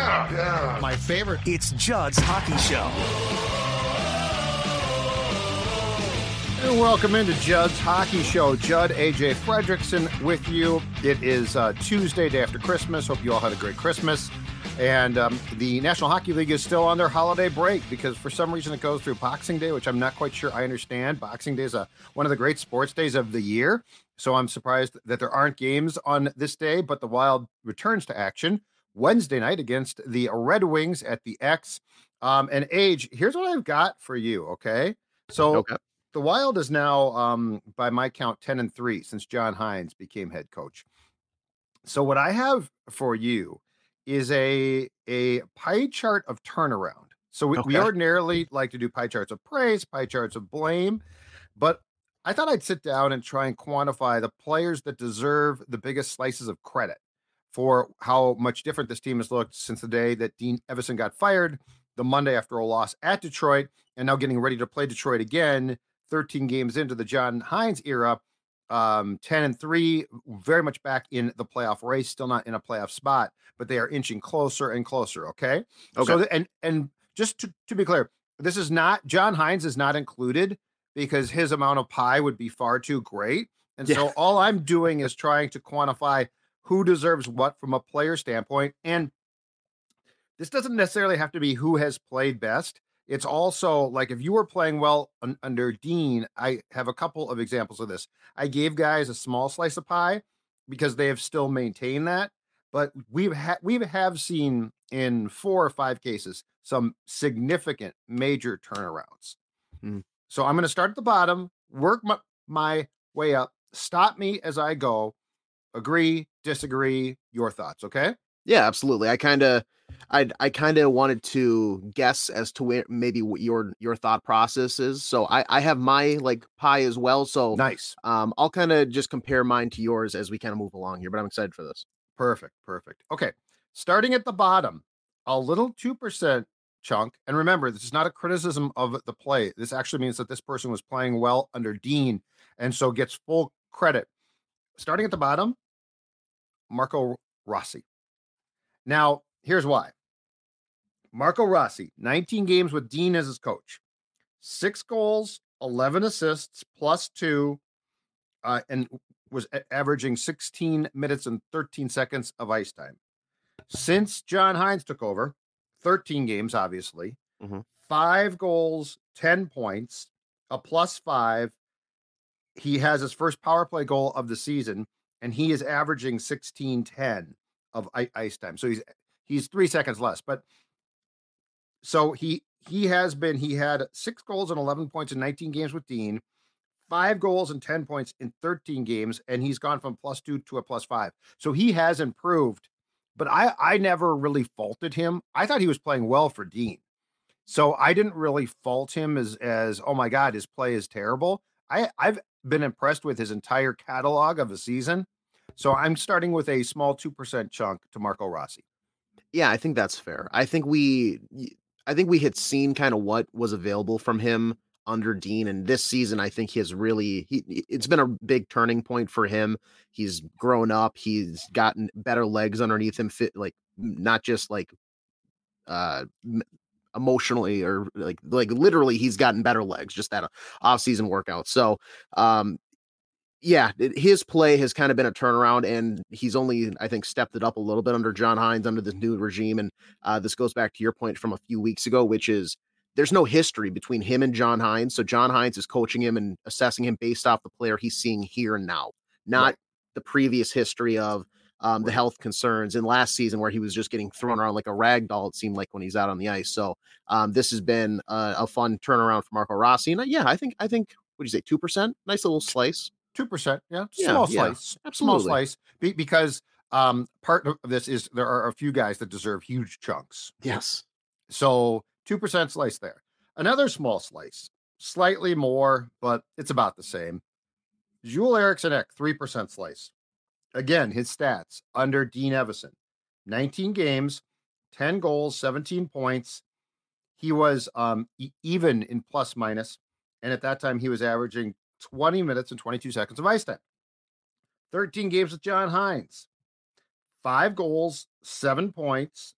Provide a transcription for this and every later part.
Yeah, yeah. My favorite. It's Judd's Hockey Show. And welcome into Judd's Hockey Show. Judd AJ Fredrickson with you. It is uh, Tuesday, day after Christmas. Hope you all had a great Christmas. And um, the National Hockey League is still on their holiday break because for some reason it goes through Boxing Day, which I'm not quite sure I understand. Boxing Day is a, one of the great sports days of the year. So I'm surprised that there aren't games on this day, but the Wild returns to action Wednesday night against the Red Wings at the X. Um, and Age, here's what I've got for you. Okay. So Okay. the Wild is now, um, by my count, 10 and 3 since John Hynes became head coach. So what I have for you is a a pie chart of turnaround. So we, we ordinarily like to do pie charts of praise, pie charts of blame, but I thought I'd sit down and try and quantify the players that deserve the biggest slices of credit for how much different this team has looked since the day that Dean Evason got fired, the Monday after a loss at Detroit, and now getting ready to play Detroit again, 13 games into the John Hynes era, um, 10 and 3, very much back in the playoff race, still not in a playoff spot, but they are inching closer and closer. Okay. Okay. So, and, and just to, to be clear, this is not, John Hynes is not included because his amount of pie would be far too great. And so all I'm doing is trying to quantify who deserves what from a player standpoint. And this doesn't necessarily have to be who has played best. It's also like if you were playing well un- under Dean, I have a couple of examples of this. I gave guys a small slice of pie because they have still maintained that, but we've ha- we have seen in four or five cases some significant major turnarounds. Mhm. So I'm going to start at the bottom, work my, my way up. Stop me as I go. Agree, disagree, your thoughts, okay? Yeah, absolutely. I kind of, I I kind of wanted to guess as to where maybe what your your thought process is. So I I have my like pie as well. So Nice. um, I'll kind of just compare mine to yours as we kind of move along here. But I'm excited for this. Perfect. Perfect. Okay. Starting at the bottom, a little 2% chunk. And remember, this is not a criticism of the play. This actually means that this person was playing well under Dean and so gets full credit. Starting at the bottom, Marco Rossi. Now, here's why Marco Rossi, 19 games with Dean as his coach, six goals, 11 assists, plus two, uh, and was averaging 16 minutes and 13 seconds of ice time. Since John Hynes took over, 13 games, obviously, Mhm. five goals, 10 points, a plus five. He has his first power play goal of the season, and he is averaging 16 10 of ice time. So he's he's three seconds less. But so he he has been he had six goals and 11 points in 19 games with Dean five goals and 10 points in 13 games, and he's gone from plus two to a plus five. So he has improved, but I, I never really faulted him. I thought he was playing well for Dean. So I didn't really fault him as as oh my god, his play is terrible. I, I've been impressed with his entire catalog of a season. So I'm starting with a small two percent chunk to Marco Rossi. Yeah, I think that's fair. I think we, I think we had seen kind of what was available from him under Dean, and this season, I think he has really, he, it's been a big turning point for him. He's grown up. He's gotten better legs underneath him, fit like not just like, uh, emotionally or like like literally he's gotten better legs just that off season workout so um yeah, his play has kind of been a turnaround, and he's only, I think, stepped it up a little bit under John Hynes under this new regime. And uh, this goes back to your point from a few weeks ago, which is there's no history between him and John Hynes. So John Hynes is coaching him and assessing him based off the player he's seeing here and now, not Right. the previous history of um, the health concerns in last season where he was just getting thrown around like a rag doll. It seemed like when he's out on the ice. So um, this has been a, a fun turnaround for Marco Rossi. And uh, yeah, I think I think what do you say, two percent? Nice little slice. Two percent, yeah, Yeah, small yeah, slice, small slice. Be, because um, part of this is there are a few guys that deserve huge chunks. Yes. So two percent slice there. Another small slice, slightly more, but it's about the same. Joel Eriksson Ek, three percent slice. Again, his stats under Dean Evason, 19 games, 10 goals, 17 points. He was um e- even in plus minus, and at that time he was averaging 20 minutes and 22 seconds of ice time. 13 games with John Hynes, five goals, seven points,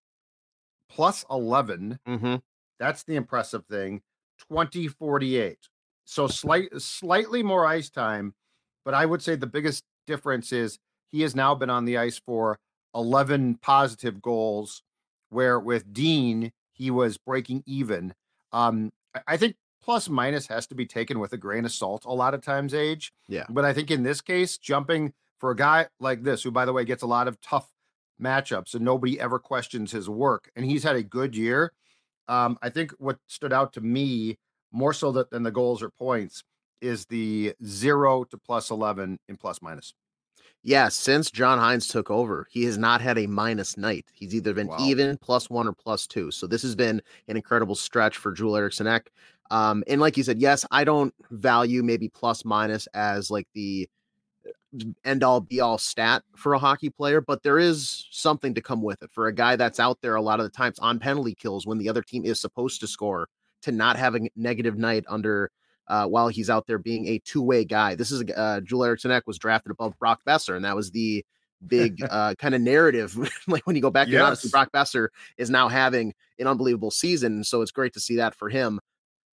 plus 11. Mm-hmm. That's the impressive thing. 2048. So slight slightly more ice time, but I would say the biggest difference is he has now been on the ice for 11 positive goals, where with Dean, he was breaking even. Um, I think plus minus has to be taken with a grain of salt a lot of times, age. Yeah. But I think in this case, jumping for a guy like this, who by the way gets a lot of tough matchups and nobody ever questions his work, and he's had a good year. Um, I think what stood out to me more so that, than the goals or points is the zero to plus 11 in plus minus. Yeah, since John Hynes took over, he has not had a minus night. He's either been wow. even, plus one, or plus two. So this has been an incredible stretch for Joel Eriksson Ek. Um, and like you said, yes, I don't value maybe plus minus as like the uh, end all be all stat for a hockey player, but there is something to come with it for a guy that's out there a lot of the times on penalty kills when the other team is supposed to score to not have a negative night under uh, while he's out there being a two way guy. This is uh, Joel Eriksson Ek was drafted above Brock Boeser, and that was the big uh, kind of narrative. like when you go back, yes. honestly, Brock Boeser is now having an unbelievable season, so it's great to see that for him.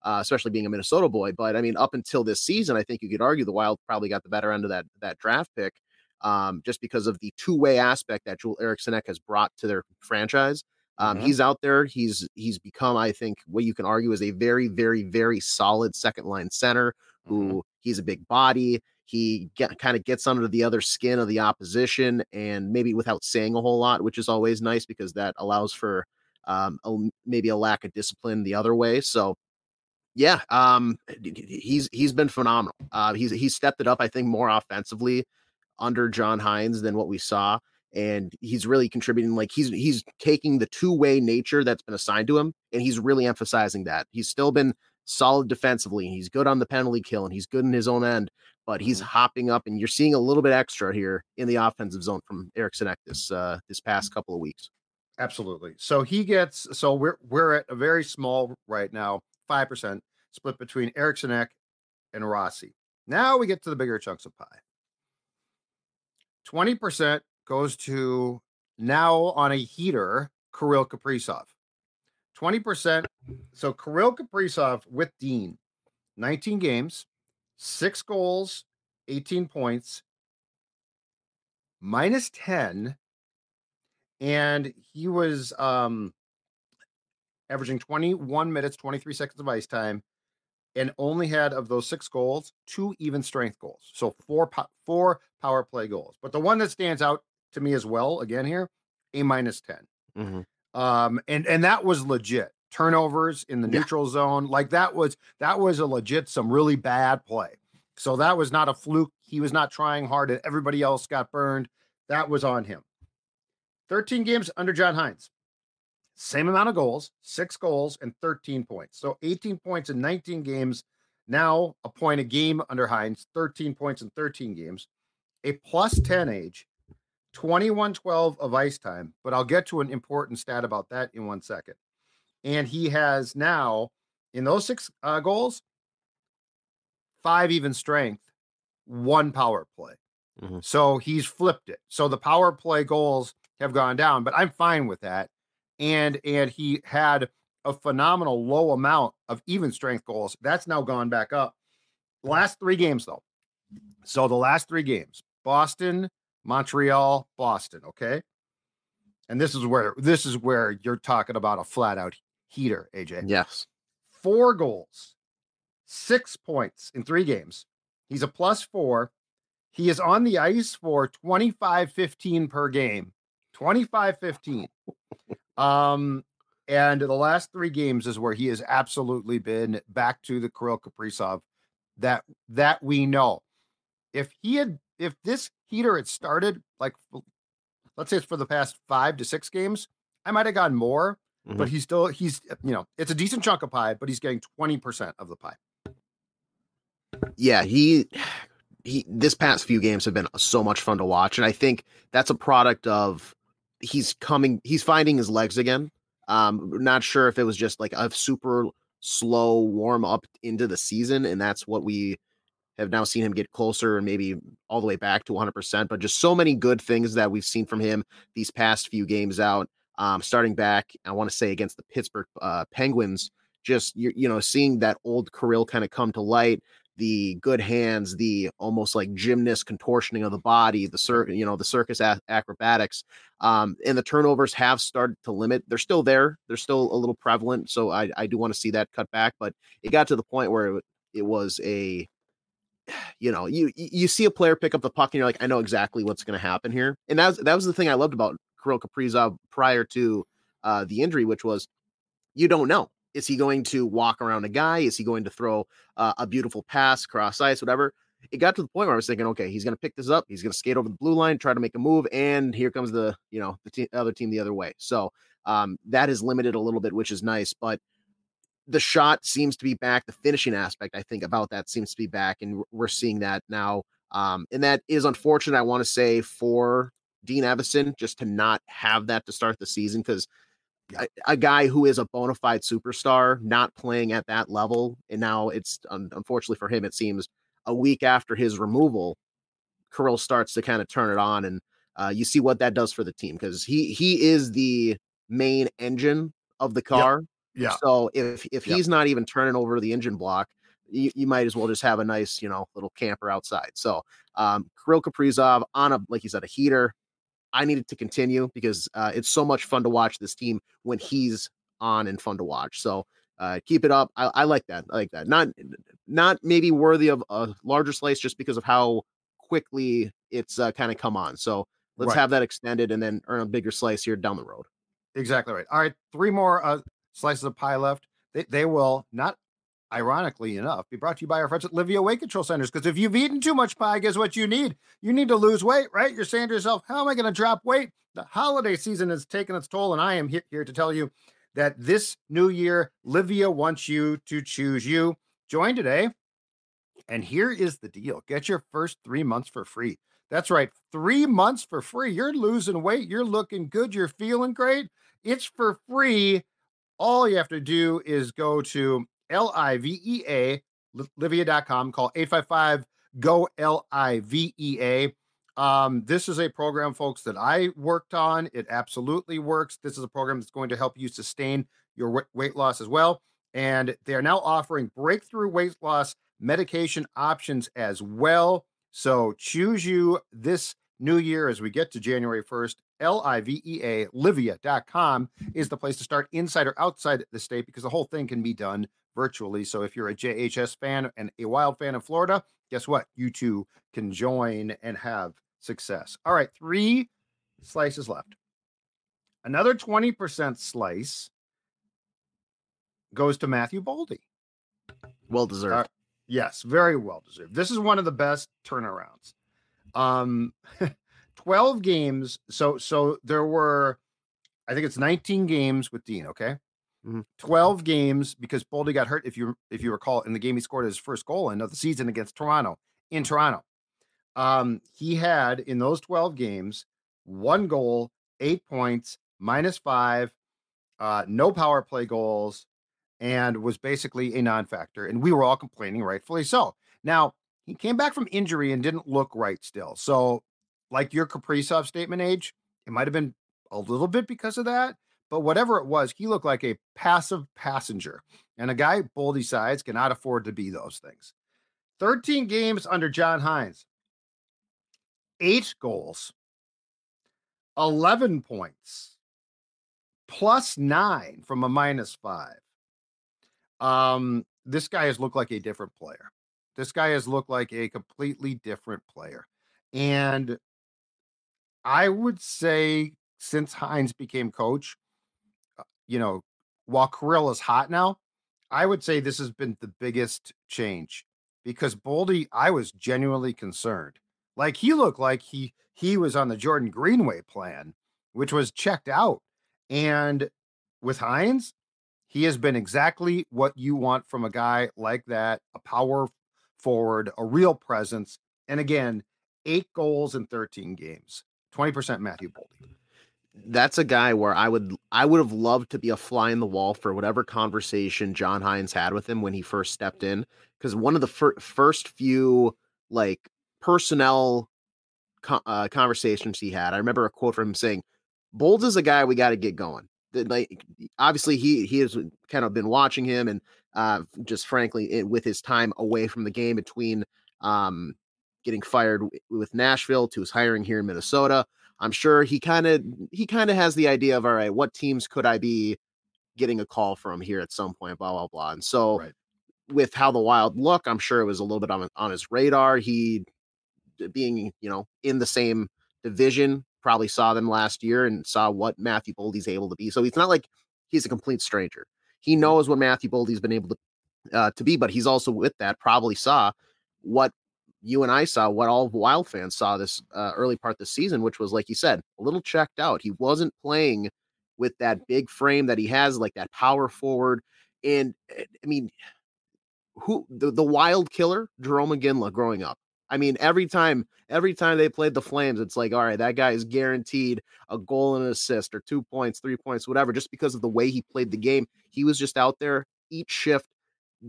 Uh, especially being a Minnesota boy, but I mean, up until this season, I think you could argue the Wild probably got the better end of that that draft pick, um, just because of the two way aspect that Joel Eriksson Ek has brought to their franchise. Um, mm-hmm. He's out there. He's he's become, I think, what you can argue is a very, very, very solid second line center. Who mm-hmm. he's a big body. He get, kind of gets under the other skin of the opposition, and maybe without saying a whole lot, which is always nice because that allows for um, a, maybe a lack of discipline the other way. So, yeah, um, he's he's been phenomenal. Uh, he's he's stepped it up, I think, more offensively under John Hynes than what we saw and he's really contributing like he's he's taking the two-way nature that's been assigned to him and he's really emphasizing that. He's still been solid defensively and he's good on the penalty kill and he's good in his own end but he's mm-hmm. hopping up and you're seeing a little bit extra here in the offensive zone from Eriksson Ek this uh this past couple of weeks. Absolutely. So he gets so we're we're at a very small right now 5% split between Eriksson Ek and Rossi. Now we get to the bigger chunks of pie. 20% goes to now on a heater, Kirill Kaprizov. 20%. So Kirill Kaprizov with Dean, 19 games, six goals, 18 points, minus 10. And he was um, averaging 21 minutes, 23 seconds of ice time, and only had of those six goals, two even strength goals. So four, four power play goals. But the one that stands out to me as well. Again, here, a minus 10. Mm-hmm. Um, and and that was legit turnovers in the yeah. neutral zone. Like that was that was a legit some really bad play. So that was not a fluke. He was not trying hard, and everybody else got burned. That was on him. 13 games under John Hynes. Same amount of goals, six goals, and 13 points. So 18 points in 19 games. Now a point a game under Hynes, 13 points in 13 games. A plus 10 age 21 12 of ice time, but I'll get to an important stat about that in one second. And he has now, in those six uh, goals, five even strength, one power play. Mm-hmm. So he's flipped it. So the power play goals have gone down, but I'm fine with that. And and he had a phenomenal low amount of even strength goals. That's now gone back up. last three games though. So the last three games, Boston, Montreal, Boston. Okay. And this is where this is where you're talking about a flat out heater, AJ. Yes. Four goals, six points in three games. He's a plus four. He is on the ice for 25 15 per game. 25 15. um, and the last three games is where he has absolutely been back to the Kirill Kaprizov that that we know. If he had if this heater had started like let's say it's for the past five to six games, I might have gotten more, mm-hmm. but he's still he's you know it's a decent chunk of pie, but he's getting twenty percent of the pie. Yeah, he he this past few games have been so much fun to watch, and I think that's a product of he's coming he's finding his legs again. Um, not sure if it was just like a super slow warm up into the season, and that's what we have now seen him get closer and maybe all the way back to 100%, but just so many good things that we've seen from him these past few games out. um, starting back, I want to say against the Pittsburgh uh, Penguins. Just you, you know, seeing that old Kirill kind of come to light, the good hands, the almost like gymnast contortioning of the body, the circuit, you know, the circus acrobatics, um, and the turnovers have started to limit. They're still there. They're still a little prevalent. So I, I do want to see that cut back. But it got to the point where it, it was a you know, you you see a player pick up the puck and you're like, I know exactly what's going to happen here. And that was that was the thing I loved about Kirill Kaprizov prior to uh, the injury, which was you don't know. Is he going to walk around a guy? Is he going to throw uh, a beautiful pass cross ice, whatever? It got to the point where I was thinking, okay, he's going to pick this up. He's going to skate over the blue line, try to make a move, and here comes the you know the other team the other way. So um, that is limited a little bit, which is nice. But the shot seems to be back. The finishing aspect, I think, about that seems to be back, and we're seeing that now. Um, and that is unfortunate. I want to say for Dean Evason just to not have that to start the season because a, a, guy who is a bona fide superstar not playing at that level, and now it's unfortunately for him, it seems a week after his removal, Kirill starts to kind of turn it on, and uh, you see what that does for the team because he he is the main engine of the car. Yeah. So if if he's not even turning over the engine block, you, you might as well just have a nice, you know, little camper outside. So um Kirill Kaprizov on a like you said, a heater. I needed to continue because uh, it's so much fun to watch this team when he's on and fun to watch. So uh, keep it up. I, I like that. I like that. Not not maybe worthy of a larger slice just because of how quickly it's uh, kind of come on. So let's right. have that extended and then earn a bigger slice here down the road. Exactly right. All right, three more uh, slices of pie left. They, they will not, ironically enough, be brought to you by our friends at Livea Weight Control Centers. Because if you've eaten too much pie, guess what you need? You need to lose weight, right? You're saying to yourself, how am I going to drop weight? The holiday season has taken its toll, and I am here here to tell you that this new year, Livea wants you to choose you. Join today. And here is the deal get your first three months for free. That's right, three months for free. You're losing weight, you're looking good, you're feeling great. It's for free all you have to do is go to L I V E A, livea.com, call 855 GO L I V E A. Um, this is a program, folks, that I worked on. It absolutely works. This is a program that's going to help you sustain your weight loss as well. And they are now offering breakthrough weight loss medication options as well. So choose you this new year as we get to January 1st. L I V E A, livea.com is the place to start inside or outside the state because the whole thing can be done virtually. So if you're a JHS fan and a wild fan of Florida, guess what? You too can join and have success. All right, three slices left. Another 20% slice goes to Matthew Boldy. Well deserved. Uh, yes, very well deserved. This is one of the best turnarounds. Um 12 games. So so there were I think it's 19 games with Dean, okay? Mm-hmm. 12 games because Boldy got hurt if you if you recall in the game he scored his first goal in of the season against Toronto in Toronto. Um he had in those 12 games one goal, 8 points, minus 5, uh no power play goals and was basically a non-factor and we were all complaining rightfully so. Now, he came back from injury and didn't look right still. So like your Kaprizov statement age, it might have been a little bit because of that, but whatever it was, he looked like a passive passenger. And a guy Boldy size cannot afford to be those things. 13 games under John Hynes, eight goals, 11 points, plus nine from a minus five. Um, this guy has looked like a different player. This guy has looked like a completely different player. And I would say since Hynes became coach, uh, you know, while Kirill is hot now, I would say this has been the biggest change because Boldy, I was genuinely concerned. Like he looked like he he was on the Jordan Greenway plan, which was checked out. And with Hynes, he has been exactly what you want from a guy like that, a power forward, a real presence. And again, eight goals in 13 games. 20% Matthew Boldy. That's a guy where I would I would have loved to be a fly in the wall for whatever conversation John Hynes had with him when he first stepped in because one of the fir- first few like personnel co- uh, conversations he had, I remember a quote from him saying, Bolds is a guy we got to get going. Like obviously he he has kind of been watching him and uh, just frankly it, with his time away from the game between um, getting fired with Nashville to his hiring here in Minnesota. I'm sure he kind of he kind of has the idea of all right, what teams could I be getting a call from here at some point, blah blah blah. And so right. with how the Wild look, I'm sure it was a little bit on on his radar. He being you know in the same division probably saw them last year and saw what Matthew Boldy's able to be. So he's not like he's a complete stranger. He knows what Matthew Boldy's been able to uh, to be, but he's also with that probably saw what you and I saw, what all Wild fans saw this uh, early part of the season, which was like you said, a little checked out. He wasn't playing with that big frame that he has, like that power forward. And eh, I mean, who the, the wild killer, Jarome Iginla, growing up. I mean, every time, every time they played the Flames, it's like, all right, that guy is guaranteed a goal and an assist or two points, three points, whatever, just because of the way he played the game. He was just out there each shift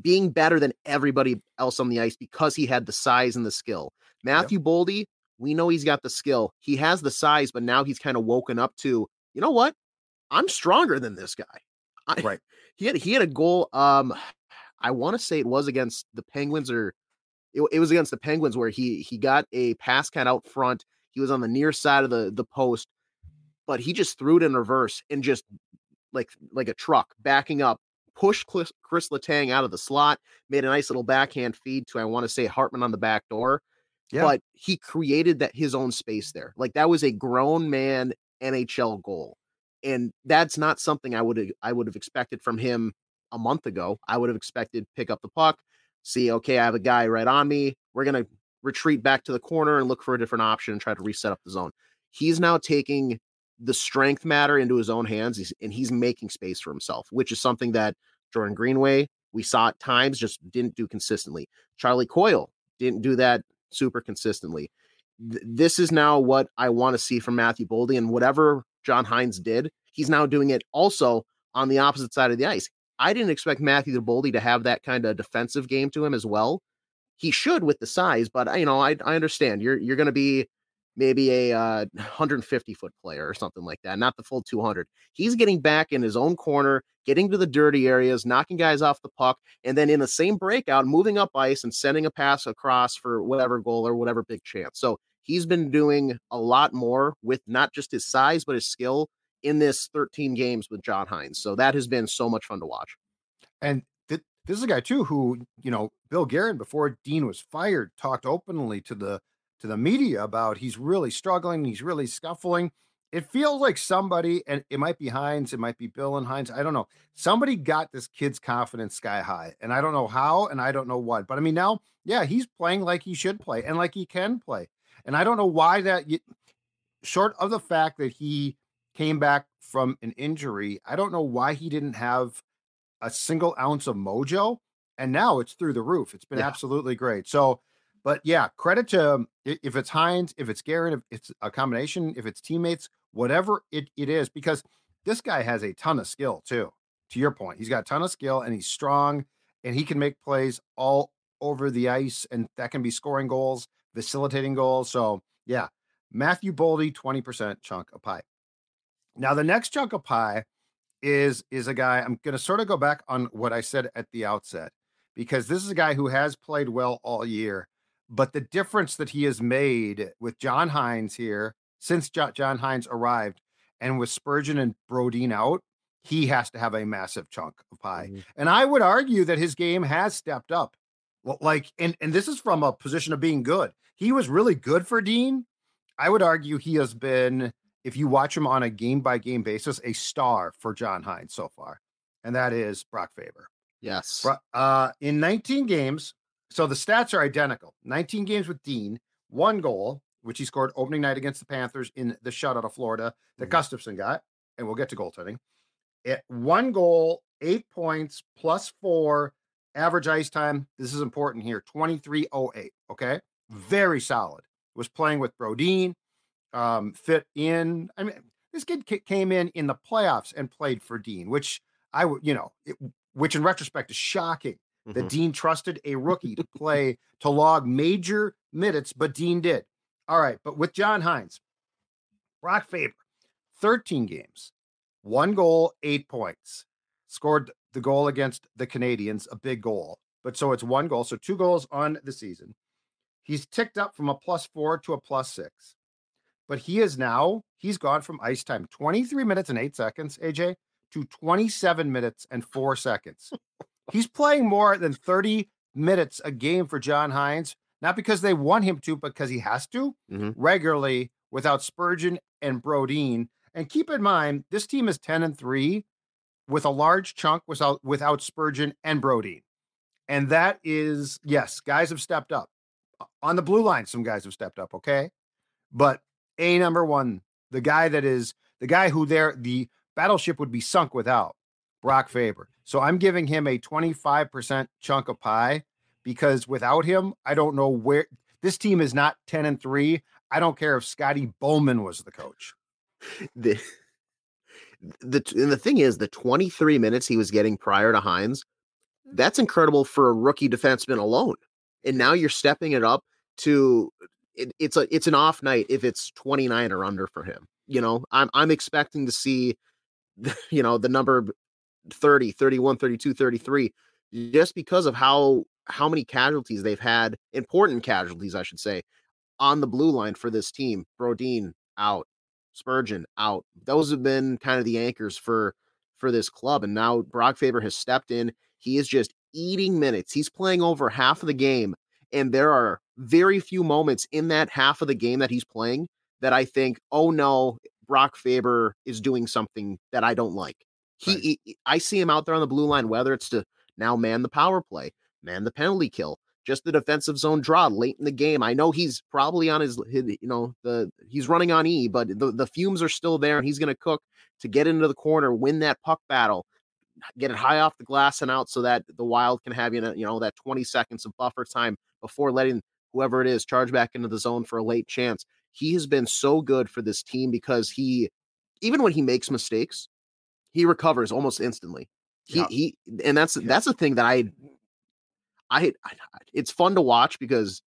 being better than everybody else on the ice because he had the size and the skill. Matthew yep. Boldy, we know he's got the skill. He has the size, but now he's kind of woken up to, you know what? I'm stronger than this guy. I, right. He had he had a goal. Um, I want to say it was against the Penguins or it, it was against the Penguins where he he got a pass cut out front. He was on the near side of the the post, but he just threw it in reverse and just like like a truck backing up, pushed Chris, Chris Letang out of the slot, made a nice little backhand feed to I want to say Hartman on the back door. Yeah. But he created that his own space there. Like that was a grown man NHL goal. And that's not something I would I would have expected from him a month ago. I would have expected pick up the puck, see, okay, I have a guy right on me. We're going to retreat back to the corner and look for a different option and try to reset up the zone. He's now taking the strength matter into his own hands he's, and he's making space for himself, which is something that Jordan Greenway, we saw at times, just didn't do consistently. Charlie Coyle didn't do that super consistently. Th- this is now what I want to see from Matthew Boldy, and whatever John Hynes did, he's now doing it also on the opposite side of the ice. I didn't expect Matthew Boldy to have that kind of defensive game to him as well. He should with the size, but you know, I I understand you're you're going to be maybe a uh, 150 foot player or something like that, not the full 200. He's getting back in his own corner, getting to the dirty areas, knocking guys off the puck, and then in the same breakout, moving up ice and sending a pass across for whatever goal or whatever big chance. So he's been doing a lot more with not just his size, but his skill in this 13 games with John Hynes. So that has been so much fun to watch. And th- this is a guy too who, you know, Bill Guerin before Dean was fired talked openly to the to the media about he's really struggling, he's really scuffling. It feels like somebody, and it might be Hynes, it might be Bill and Hynes, I don't know. Somebody got this kid's confidence sky high, and I don't know how, and I don't know what. But I mean, now, yeah, he's playing like he should play and like he can play. And I don't know why that, short of the fact that he came back from an injury. I don't know why he didn't have a single ounce of mojo, and now it's through the roof. It's been yeah. absolutely great. So, but yeah, credit to um, if it's Hynes, if it's Guerin, if it's a combination, if it's teammates, whatever it, it is, because this guy has a ton of skill too. To your point, he's got a ton of skill and he's strong and he can make plays all over the ice, and that can be scoring goals, facilitating goals. So, yeah, Matthew Boldy, 20% chunk of pie. Now the next chunk of pie is is a guy I'm going to sort of go back on what I said at the outset because this is a guy who has played well all year, but the difference that he has made with John Hynes here since John, Hynes arrived and with Spurgeon and Brodin out, he has to have a massive chunk of pie. Mm-hmm. And I would argue that his game has stepped up. Like, and and this is from a position of being good. He was really good for Dean. I would argue he has been if you watch him on a game by game basis, a star for John Hynes so far, and that is Brock Faber. Yes. Uh, in 19 games, so the stats are identical 19 games with Dean, one goal, which he scored opening night against the Panthers in the shutout of Florida that mm-hmm. Gustavsson got, and we'll get to goaltending. It, one goal, eight points, plus four, average ice time. This is important here 2308. Okay. Very solid. Was playing with Brodin, um, fit in. I mean, this kid came in in the playoffs and played for Dean, which I would, you know, it, which in retrospect is shocking mm-hmm. that Dean trusted a rookie to play to log major minutes, but Dean did. All right, but with John Hynes, Brock Faber, 13 games, one goal, eight points. Scored the goal against the Canadiens, a big goal. But so it's one goal. So two goals on the season. He's ticked up from a plus four to a plus six. But he is now, he's gone from ice time 23 minutes and eight seconds, AJ, to 27 minutes and four seconds. He's playing more than 30 minutes a game for John Hynes, not because they want him to, but because he has to Mhm. regularly without Spurgeon and Brodin. And keep in mind, this team is 10 and 3 with a large chunk without without Spurgeon and Brodin. And that is, yes, guys have stepped up. On the blue line, some guys have stepped up, okay? But a number one, the guy that is the guy who there the battleship would be sunk without, Brock Faber. So I'm giving him a 25% chunk of pie because without him, I don't know where this team is not 10 and 3. I don't care if Scotty Bowman was the coach. the the and the thing is the 23 minutes he was getting prior to Hynes, that's incredible for a rookie defenseman alone. And now you're stepping it up to it, it's a it's an off night if it's 29 or under for him. You know, I'm I'm expecting to see you know the number 30, 31, 32, 33 just because of how how many casualties they've had, important casualties I should say, on the blue line for this team. Brodin out, Spurgeon out. Those have been kind of the anchors for for this club. And now Brock Faber has stepped in. He is just eating minutes. He's playing over half of the game. And there are very few moments in that half of the game that he's playing that I think, oh no, Brock Faber is doing something that I don't like. He, Right. I see him out there on the blue line, whether it's to now man the power play, man the penalty kill, just the defensive zone draw late in the game. I know he's probably on his, his you know, the he's running on E, but the, the fumes are still there and he's going to cook to get into the corner, win that puck battle, get it high off the glass and out so that the Wild can have you know, you know that 20 seconds of buffer time before letting whoever it is charge back into the zone for a late chance. He has been so good for this team because he even when he makes mistakes, he recovers almost instantly. He Yeah. he and that's Yeah. that's the thing that I I, I it's fun to watch because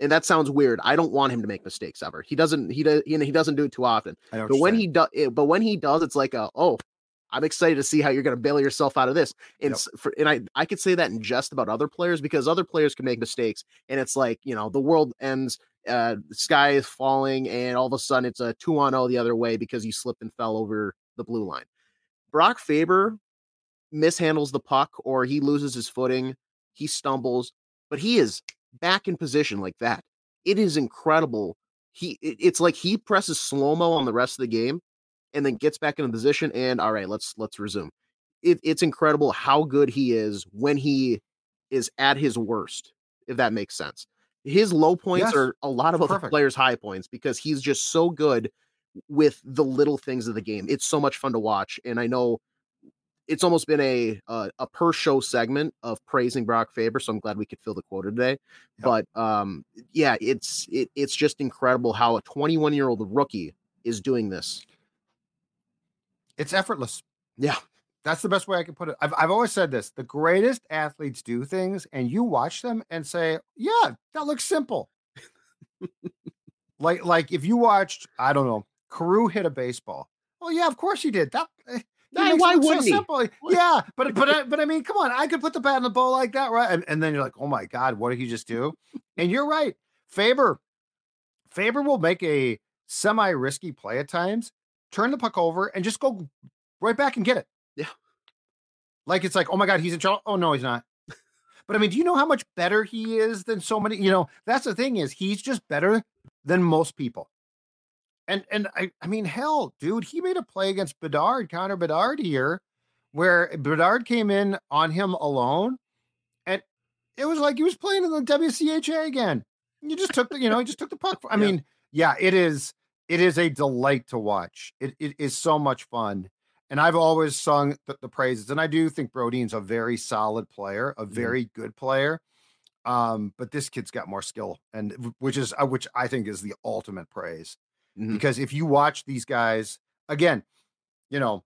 and that sounds weird. I don't want him to make mistakes ever. He doesn't he does you know he doesn't do it too often. I know what But when he does but when he does it's like a oh I'm excited to see how you're going to bail yourself out of this. And Yep. for, and I I could say that in jest about other players because other players can make mistakes and it's like, you know, the world ends uh the sky is falling and all of a sudden it's a 2 on 0 the other way because you slipped and fell over the blue line. Brock Faber mishandles the puck or he loses his footing, he stumbles, but he is back in position like that. It is incredible. He it- it's like he presses slow-mo on the rest of the game and then gets back into position and all right, let's let's resume. It, it's incredible how good he is when he is at his worst, if that makes sense. His low points Yes. are a lot of other Perfect. players' high points because he's just so good with the little things of the game. It's so much fun to watch, and I know it's almost been a a, a per show segment of praising Brock Faber. So I'm glad we could fill the quota today. But um, yeah, it's it, it's just incredible how a 21 year old rookie is doing this. It's effortless. Yeah. That's the best way I can put it. I've, I've always said this the greatest athletes do things, and you watch them and say, Yeah, that looks simple. like, like if you watched, I don't know, Carew hit a baseball. Oh, yeah, of course he did. That, eh, he Why- it so wouldn't he? simple. Yeah, but but I- but I mean, come on, I could put the bat in the ball like that, right? And, and then you're like, oh my god, what did he just do? And you're right, Faber. Faber will make a semi-risky play at times, turn the puck over, and just go right back and get it. Yeah. Like it's like, oh my god, he's in trouble. Oh no, he's not. But I mean, do you know how much better he is than so many? You know, that's the thing is he's just better than most people. And and I I mean, hell, dude, he made a play against Bedard, Connor Bedard here, where Bedard came in on him alone, and it was like he was playing in the WCHA again. You just took the, you know, he just took the puck. I Yeah. mean, yeah, it is it is a delight to watch. It it is so much fun. And I've always sung the, the praises, and I do think Brodin's a very solid player, a very good player. Um, but this kid's got more skill, and which is uh, which I think is the ultimate praise Mhm. because if you watch these guys again, you know,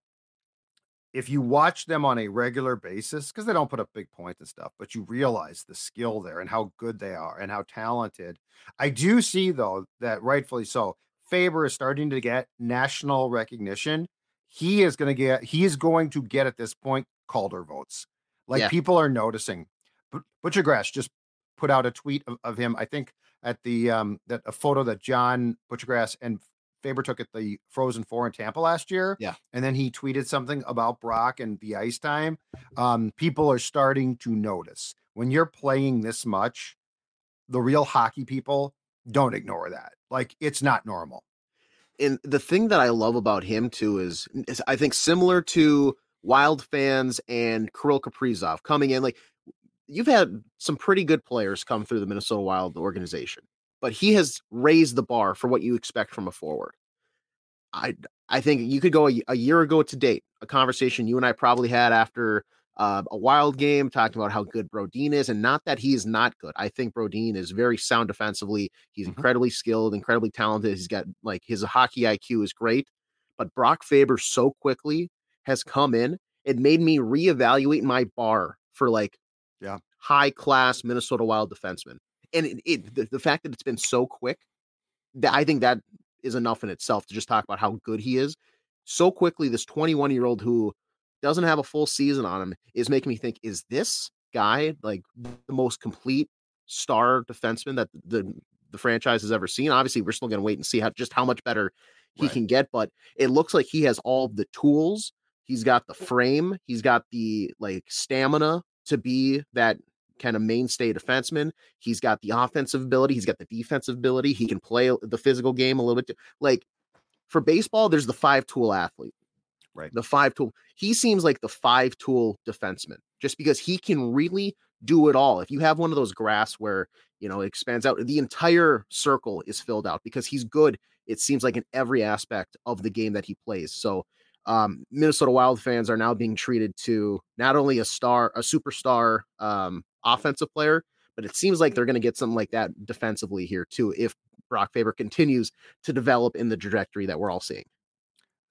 if you watch them on a regular basis, because they don't put up big points and stuff, but you realize the skill there and how good they are and how talented. I do see though that rightfully so, Faber is starting to get national recognition, he is going to get he is going to get at this point Calder votes. Like Yeah. people are noticing. But Buccigross just put out a tweet of, of him. I think at the um that a photo that John Buccigross and Faber took at the Frozen Four in Tampa last year. Yeah. and then he tweeted something about Brock and the ice time. Um, people are starting to notice when you're playing this much. The real hockey people don't ignore that. Like it's not normal. and the thing that I love about him too is, is I think similar to Wild fans and Kirill Kaprizov coming in. Like you've had some pretty good players come through the Minnesota Wild organization, but he has raised the bar for what you expect from a forward. I I think you could go a, a year ago to date, a conversation you and I probably had after uh, a wild game talking about how good Brodin is, and not that he is not good. I think Brodin is very sound defensively. He's Mhm. incredibly skilled, incredibly talented. He's got like his hockey IQ is great, but Brock Faber so quickly has come in. It made me reevaluate my bar for like Yeah. high class Minnesota Wild defenseman. And it, it the, the fact that it's been so quick, that I think that is enough in itself to just talk about how good he is. So quickly, this 21 year old who doesn't have a full season on him is making me think: Is this guy like the most complete star defenseman that the the franchise has ever seen? Obviously, we're still going to wait and see how just how much better he Right. can get, but it looks like he has all the tools. He's got the frame. He's got the like stamina to be that kind of mainstay defenseman. He's got the offensive ability. He's got the defensive ability. He can play the physical game a little bit. Like for baseball, there's the five tool athlete. Right. The five tool. He seems like the five tool defenseman just because he can really do it all. If you have one of those graphs where, you know, it expands out, the entire circle is filled out because he's good. It seems like in every aspect of the game that he plays. So, um, Minnesota Wild fans are now being treated to not only a star, a superstar um, offensive player, but it seems like they're going to get something like that defensively here too if Brock Faber continues to develop in the trajectory that we're all seeing.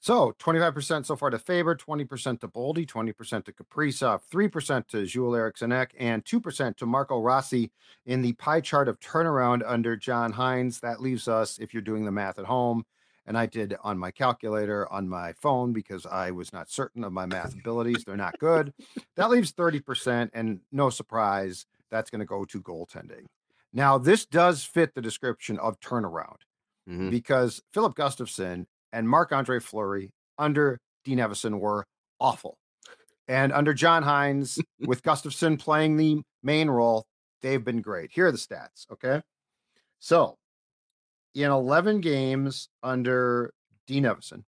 So 25% so far to Faber, 20% to Boldy, 20% to Kaprizov, 3% to Jules Eriksson Ek, and 2% to Marco Rossi in the pie chart of turnaround under John Hynes. That leaves us, if you're doing the math at home, and I did on my calculator on my phone because I was not certain of my math abilities. They're not good. That leaves 30%, and no surprise, that's going to go to goaltending. Now, this does fit the description of turnaround Mhm. because Filip Gustavsson and Marc Andre Fleury under Dean Evason were awful. And under John Hynes, with Gustavsson playing the main role, they've been great. Here are the stats. Okay. So in 11 games under Dean Evason,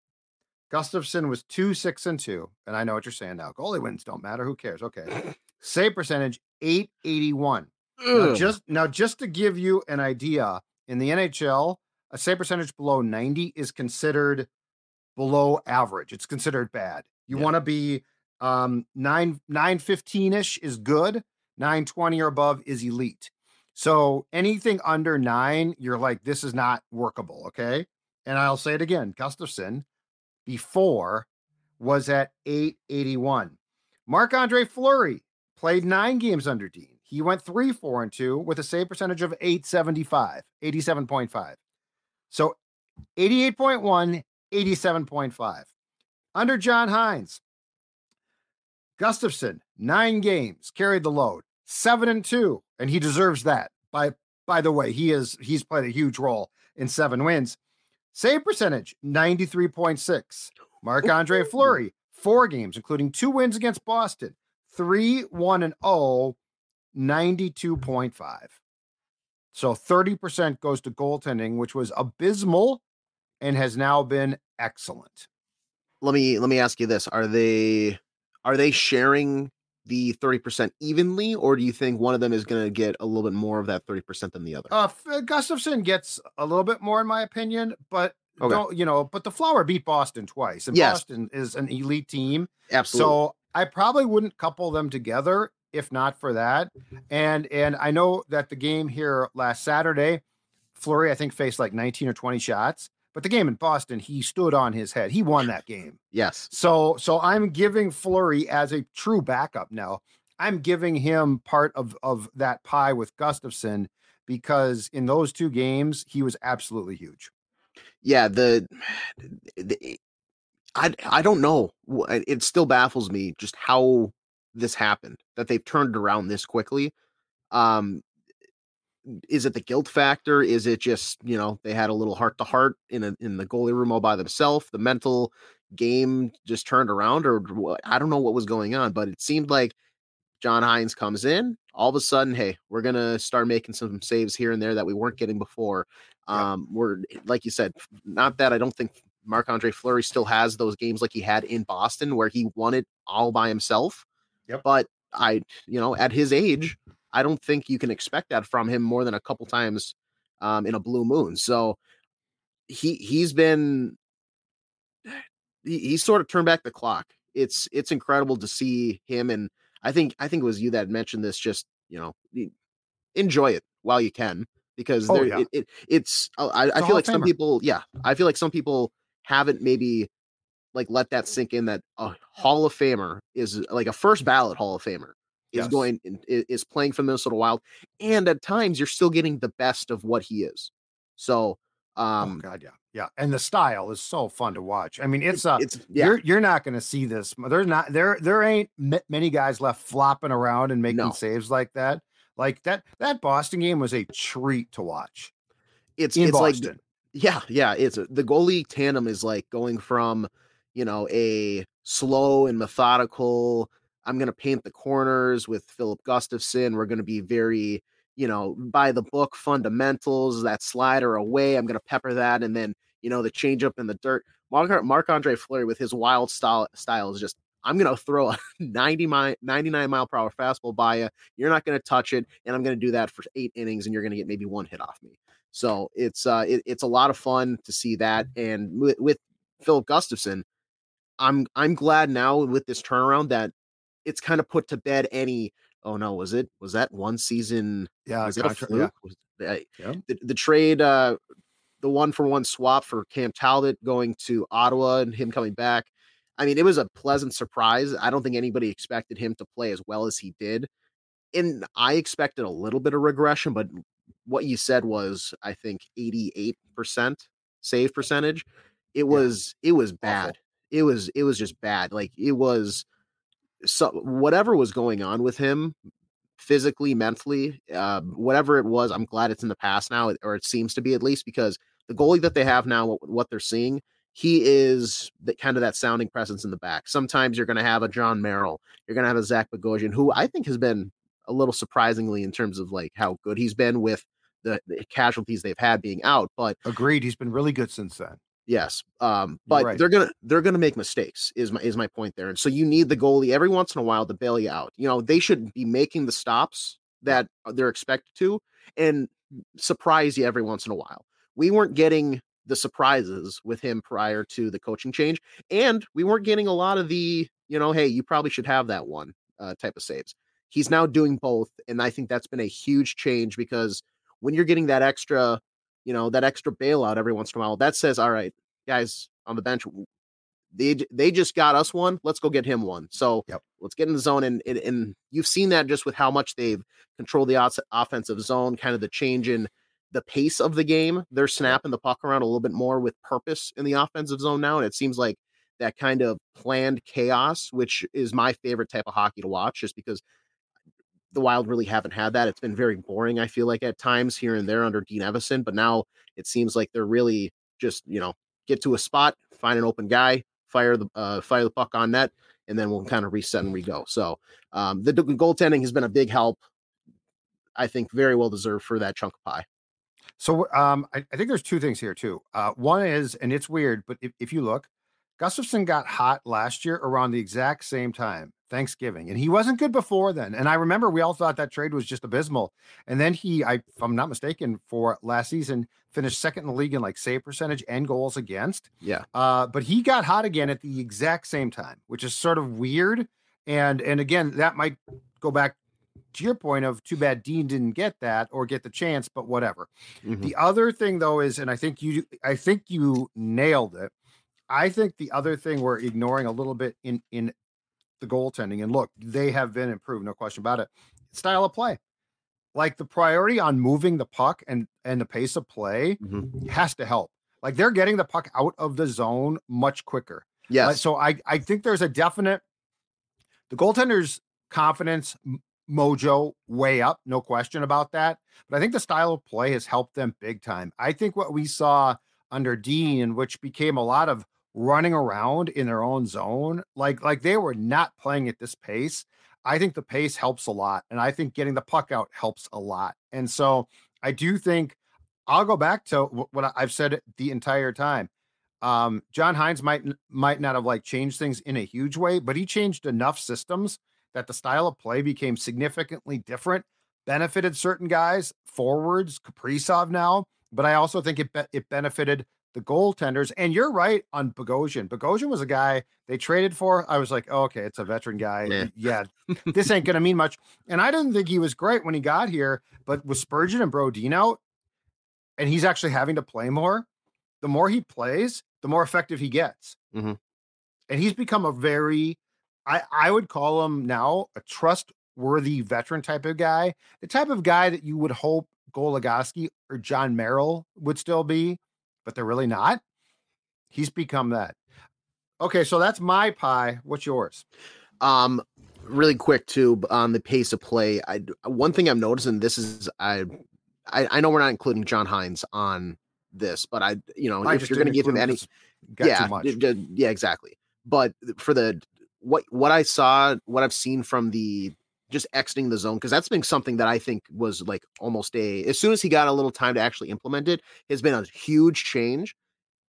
Gustavsson was two, six, and two. And I know what you're saying now. Goalie wins don't matter. Who cares? Okay. Save percentage 881. Now just now, just to give you an idea, in the NHL, a save percentage below 90 is considered below average. It's considered bad. You Yeah. want to be um 9 915ish is good, 920 or above is elite. So anything under 9, you're like this is not workable, okay? And I'll say it again, Gustavsson before was at 881. Marc Andre Fleury played nine games under Dean. He went three, four, and two with a save percentage of 875, 87.5. So 88.1, 87.5. Under John Hynes, Gustavsson, nine games, carried the load, seven and two, and he deserves that. By by the way, he is he's played a huge role in seven wins. Save percentage, 93.6. Marc Andre Fleury, four games, including two wins against Boston, three, one, and oh, 92.5. So 30% goes to goaltending, which was abysmal and has now been excellent. let me let me ask you this: Are they are they sharing the thirty percent evenly, or do you think one of them is going to get a little bit more of that thirty percent than the other? Uh, Gustavsson gets a little bit more, in my opinion, but Okay. don't you know? But the Flower beat Boston twice, and Yes. Boston is an elite team. Absolutely. So I probably wouldn't couple them together if not for that. And and I know that the game here last Saturday, Fleury I think faced like 19 or 20 shots, but the game in Boston, he stood on his head. He won that game. yes. So so I'm giving Fleury as a true backup now. I'm giving him part of of that pie with Gustavsson because in those two games he was absolutely huge. yeah, the, the I I don't know. It still baffles me just how this happened that they've turned around this quickly. Um, is it the guilt factor? Is it just you know they had a little heart to heart in a, in the goalie room all by themselves? The mental game just turned around, or I don't know what was going on, but it seemed like John Hynes comes in. All of a sudden, hey, we're gonna start making some saves here and there that we weren't getting before. Um, we're like you said, not that I don't think Marc Andre Fleury still has those games like he had in Boston where he won it all by himself. Yep. But I, you know, at his age, I don't think you can expect that from him more than a couple times um, in a blue moon. So he he's been he, he's sort of turned back the clock. It's it's incredible to see him, and I think I think it was you that mentioned this. Just you know, enjoy it while you can because oh, there, yeah. it, it, it's uh, I, I feel like some people yeah I feel like some people haven't maybe like let that sink in that a Hall of Famer is like a first ballot Hall of Famer is yes. going is playing for Minnesota Wild, and at times you're still getting the best of what he is. So, oh, um, oh God, yeah, yeah, and the style is so fun to watch. I mean, it's a it's yeah. you're you're not going to see this. There's not there there ain't many guys left flopping around and making no. saves like that. Like that that Boston game was a treat to watch. It's it's Boston. like yeah, yeah, it's the goalie tandem is like going from, you know, a slow and methodical I'm going to paint the corners with Filip Gustavsson. We're going to be very, you know, by the book fundamentals, that slider away. I'm going to pepper that. And then, you know, the change up in the dirt. Mark, Marc Andre Fleury with his wild style, style is just, I'm going to throw a 90 mile, 99 mile per hour fastball by you. You're not going to touch it. And I'm going to do that for eight innings and you're going to get maybe one hit off me. So it's, uh, it, it's a lot of fun to see that. And with, with Filip Gustavsson, I'm, I'm glad now with this turnaround that it's kind of put to bed any oh no was it was that one season yeah was it a fluke yeah. yeah. The, the trade uh the one for one swap for Cam Talbot going to Ottawa and him coming back I mean it was a pleasant surprise I don't think anybody expected him to play as well as he did and I expected a little bit of regression but what you said was I think 88% save percentage it was yeah. it was bad Awful. it was it was just bad like it was so whatever was going on with him physically mentally uh, whatever it was i'm glad it's in the past now or it seems to be at least because the goalie that they have now what, they're seeing he is the, kind of that sounding presence in the back. Sometimes you're going to have a Jon Merrill you're going to have a zach bogosian who i think has been a little surprisingly in terms of like how good he's been with the, the casualties they've had being out but agreed he's been really good since then Yes. Um, but right. they're gonna they're gonna make mistakes, is my is my point there. And so you need the goalie every once in a while to bail you out. You know, they should be making the stops that they're expected to and surprise you every once in a while. We weren't getting the surprises with him prior to the coaching change, and we weren't getting a lot of the, you know, hey, you probably should have that one uh, type of saves. He's now doing both, and I think that's been a huge change because when you're getting that extra you know, that extra bailout every once in a while, that says, all right, guys on the bench, they they just got us one. Let's go get him one. So yep. let's get in the zone. And, and, and you've seen that just with how much they've controlled the offensive zone, kind of the change in the pace of the game. They're snapping the puck around a little bit more with purpose in the offensive zone now. And it seems like that kind of planned chaos, which is my favorite type of hockey to watch, just because the Wild really haven't had that. It's been very boring, I feel like, at times here and there under Dean Evason. But now it seems like they're really just, you know, get to a spot, find an open guy, fire the uh, fire the puck on net, and then we'll kind of reset and we go. So um, the, the goaltending has been a big help. I think very well deserved for that chunk of pie. So um, I, I, think there's two things here too. Uh, one is, and it's weird, but if, if you look, Gustavsson got hot last year around the exact same time. Thanksgiving. And he wasn't good before then. And I remember we all thought that trade was just abysmal. And then he, I, if I'm not mistaken, for last season, finished second in the league in like save percentage and goals against. Yeah. Uh, but he got hot again at the exact same time, which is sort of weird. And and again, that might go back to your point of too bad Dean didn't get that or get the chance, but whatever. Mm-hmm. The other thing though is, and I think you I think you nailed it. I think the other thing we're ignoring a little bit in in the goaltending. And look, they have been improved, no question about it. Style of play. Like the priority on moving the puck and and the pace of play mm-hmm. has to help. Like they're getting the puck out of the zone much quicker. Yes. Like, so I I think there's a definite the goaltender's confidence mojo way up, no question about that. But I think the style of play has helped them big time. I think what we saw under Dean, which became a lot of running around in their own zone, like like they were not playing at this pace. I think the pace helps a lot, and I think getting the puck out helps a lot. And so I do think I'll go back to what I've said the entire time. Um, John Hynes might might not have like changed things in a huge way, but he changed enough systems that the style of play became significantly different, benefited certain guys, forwards, Kaprizov now, but I also think it be- it benefited the goaltenders. And you're right on Bogosian. Bogosian was a guy they traded for. I was like, oh, okay, it's a veteran guy. Yeah, yeah this ain't gonna mean much. And I didn't think he was great when he got here, but with Spurgeon and Brodin out, and he's actually having to play more. The more he plays, the more effective he gets. Mm-hmm. And he's become a very I, I would call him now a trustworthy veteran type of guy, the type of guy that you would hope Goligoski or Jon Merrill would still be, but they're really not. He's become that. Okay, so that's my pie. What's yours? Um, really quick too on the pace of play. I one thing I'm noticing this is I I, I know we're not including John Hynes on this, but I you know I if you're going to give him any, yeah, yeah, exactly. But for the what what I saw, what I've seen from the just exiting the zone because that's been something that I think was like almost a as soon as he got a little time to actually implement it, has been a huge change.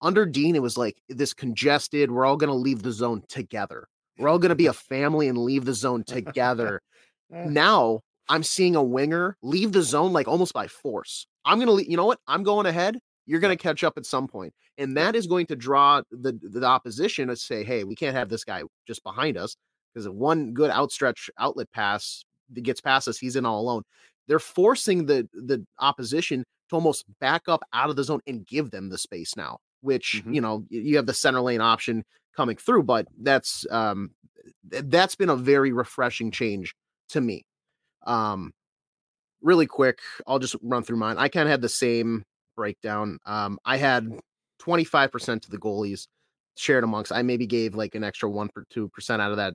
Under Dean, it was like this congested. We're all going to leave the zone together. We're all going to be a family and leave the zone together. Eh. now I'm seeing a winger leave the zone like almost by force. I'm going to, leave. you know what? I'm going ahead you're going to catch up at some point and that is going to draw the the opposition to say hey we can't have this guy just behind us because one good outstretch outlet pass that gets past us he's in all alone they're forcing the the opposition to almost back up out of the zone and give them the space now which mm-hmm. you know you have the center lane option coming through but that's um that's been a very refreshing change to me um really quick i'll just run through mine i kind of had the same breakdown. Um, I had 25% to the goalies shared amongst. I maybe gave like an extra one or two percent out of that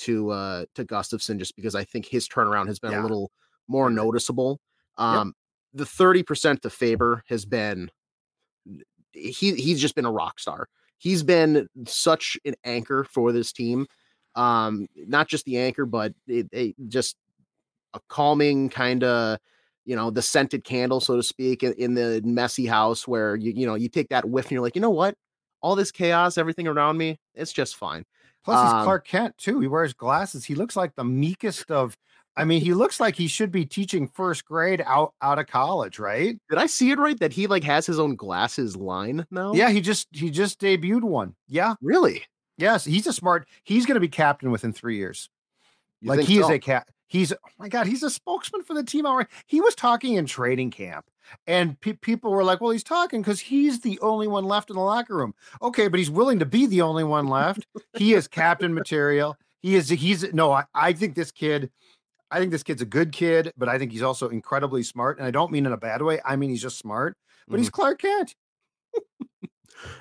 to uh to Gustavsson just because I think his turnaround has been yeah. a little more noticeable. Um, yep. the 30% to Faber has been he he's just been a rock star. He's been such an anchor for this team. Um, not just the anchor, but it, it just a calming kind of you know the scented candle so to speak in, the messy house where you you know you take that whiff and you're like you know what all this chaos everything around me it's just fine plus he's um, clark kent too he wears glasses he looks like the meekest of I mean, he looks like he should be teaching first grade out out of college, right? Did I see it right that he like has his own glasses line now? Yeah, he just he just debuted one. Yeah, really? Yes, he's a smart. He's going to be captain within three years. You like he so? is a cat. He's oh my god, he's a spokesman for the team already. He was talking in training camp, and pe- people were like, "Well, he's talking because he's the only one left in the locker room." Okay, but he's willing to be the only one left. he is captain material. He is. He's no. I, I think this kid. I think this kid's a good kid, but I think he's also incredibly smart. And I don't mean in a bad way. I mean he's just smart. But mm-hmm. he's Clark Kent.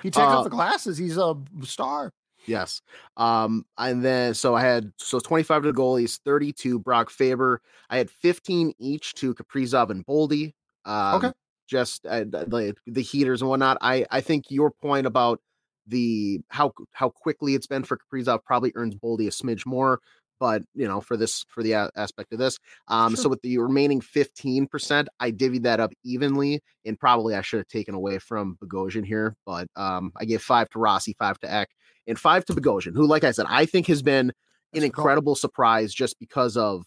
he takes uh, off the glasses. He's a star. Yes. Um, and then so I had so 25 to the goalies, 32 Brock Faber. I had 15 each to Kaprizov and Boldy. Um, okay. Just uh, the the heaters and whatnot. I I think your point about the how how quickly it's been for Kaprizov probably earns Boldy a smidge more but you know for this for the a- aspect of this um sure. so with the remaining 15% i divvied that up evenly and probably i should have taken away from Bogosian here but um i gave five to rossi five to Ek, and five to Bogosian who like i said i think has been an incredible surprise just because of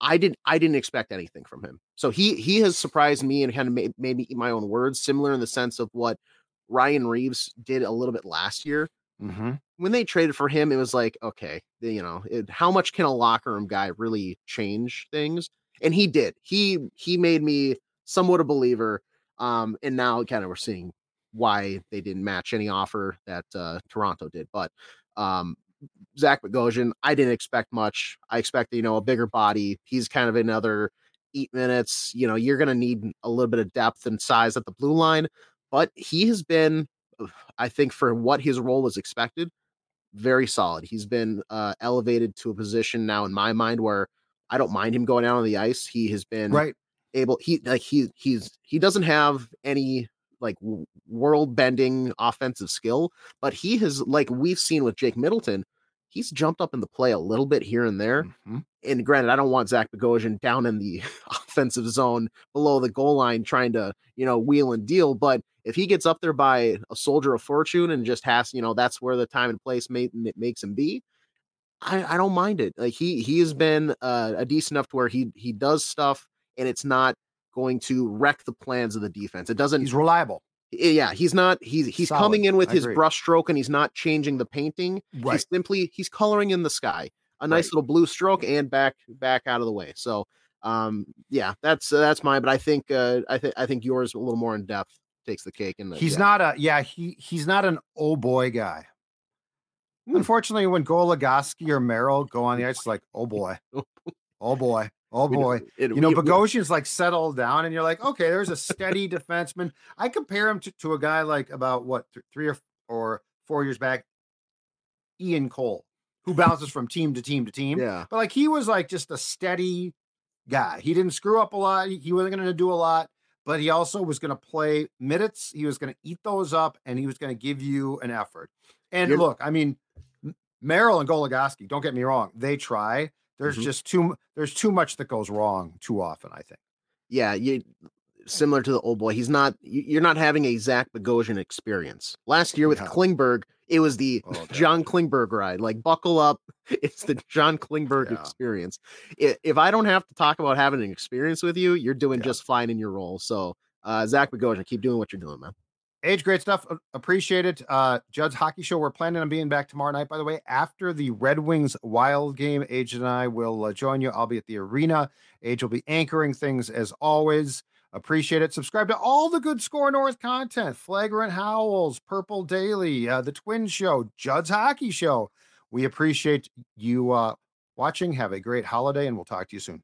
I didn't I didn't expect anything from him. So he he has surprised me and kind of made, made me eat my own words, similar in the sense of what Ryan Reaves did a little bit last year. Mm-hmm. When they traded for him, it was like, okay, you know, it, how much can a locker room guy really change things? And he did. He he made me somewhat a believer. Um, and now kind of we're seeing why they didn't match any offer that uh, Toronto did. But um, Zach Bogosian, I didn't expect much. I expected, you know, a bigger body. He's kind of another eight minutes. You know, you're going to need a little bit of depth and size at the blue line. but he has been, I think, for what his role was expected, very solid. He's been uh, elevated to a position now in my mind where I don't mind him going out on the ice. He has been right able. He like he he's he doesn't have any like world bending offensive skill, but he has like we've seen with Jake Middleton he's jumped up in the play a little bit here and there. Mm-hmm. And granted, I don't want Zach Bogosian down in the offensive zone below the goal line trying to, you know, wheel and deal. But if he gets up there by a soldier of fortune and just has, you know, that's where the time and place makes him be. I, I don't mind it. Like he he has been uh, a decent enough to where he he does stuff and it's not going to wreck the plans of the defense. It doesn't. He's reliable. Eh, yeah, he's not he's he's Solid. coming in with I his agree. brushstroke and he's not changing the painting. Right. He's simply he's coloring in the sky. A nice right. little blue stroke and back back out of the way. So um yeah, that's uh, that's mine, but I think uh I think I think yours a little more in depth takes the cake and he's yeah. not a yeah, he he's not an oh boy guy. Hmm. Unfortunately, when Goligoski or Merrill go on the ice, it's like, oh boy, oh boy. Oh boy, it, you know Bogosian's like settled down, and you're like, okay, there's a steady defenseman. I compare him to, to a guy like about what th- three or or four years back, Ian Cole, who bounces from team to team to team. Yeah, but like he was like just a steady guy. He didn't screw up a lot. He wasn't going to do a lot, but he also was going to play minutes. He was going to eat those up, and he was going to give you an effort. And you're, look, I mean, Merrill and Goligoski, don't get me wrong, they try there's mm-hmm. just too there's too much that goes wrong too often. I think. Yeah, you similar to the old boy. He's not. You're not having a Zach Bogosian experience. Last year with. Klingberg, it was the oh, John Klingberg ride. Like buckle up, it's the John Klingberg yeah. experience. If I don't have to talk about having an experience with you, you're doing yeah. just fine in your role. So, uh, Zach Bogosian, keep doing what you're doing, man. AJ, great stuff. Appreciate it. Uh, Judd's Hockey Show. We're planning on being back tomorrow night, by the way, after the Red Wings Wild game. AJ and I will uh, join you. I'll be at the arena. AJ will be anchoring things as always. Appreciate it. Subscribe to all the good SKOR North content Flagrant Howls, Purple Daily, uh, The Twin Show, Judd's Hockey Show. We appreciate you uh, watching. Have a great holiday, and we'll talk to you soon.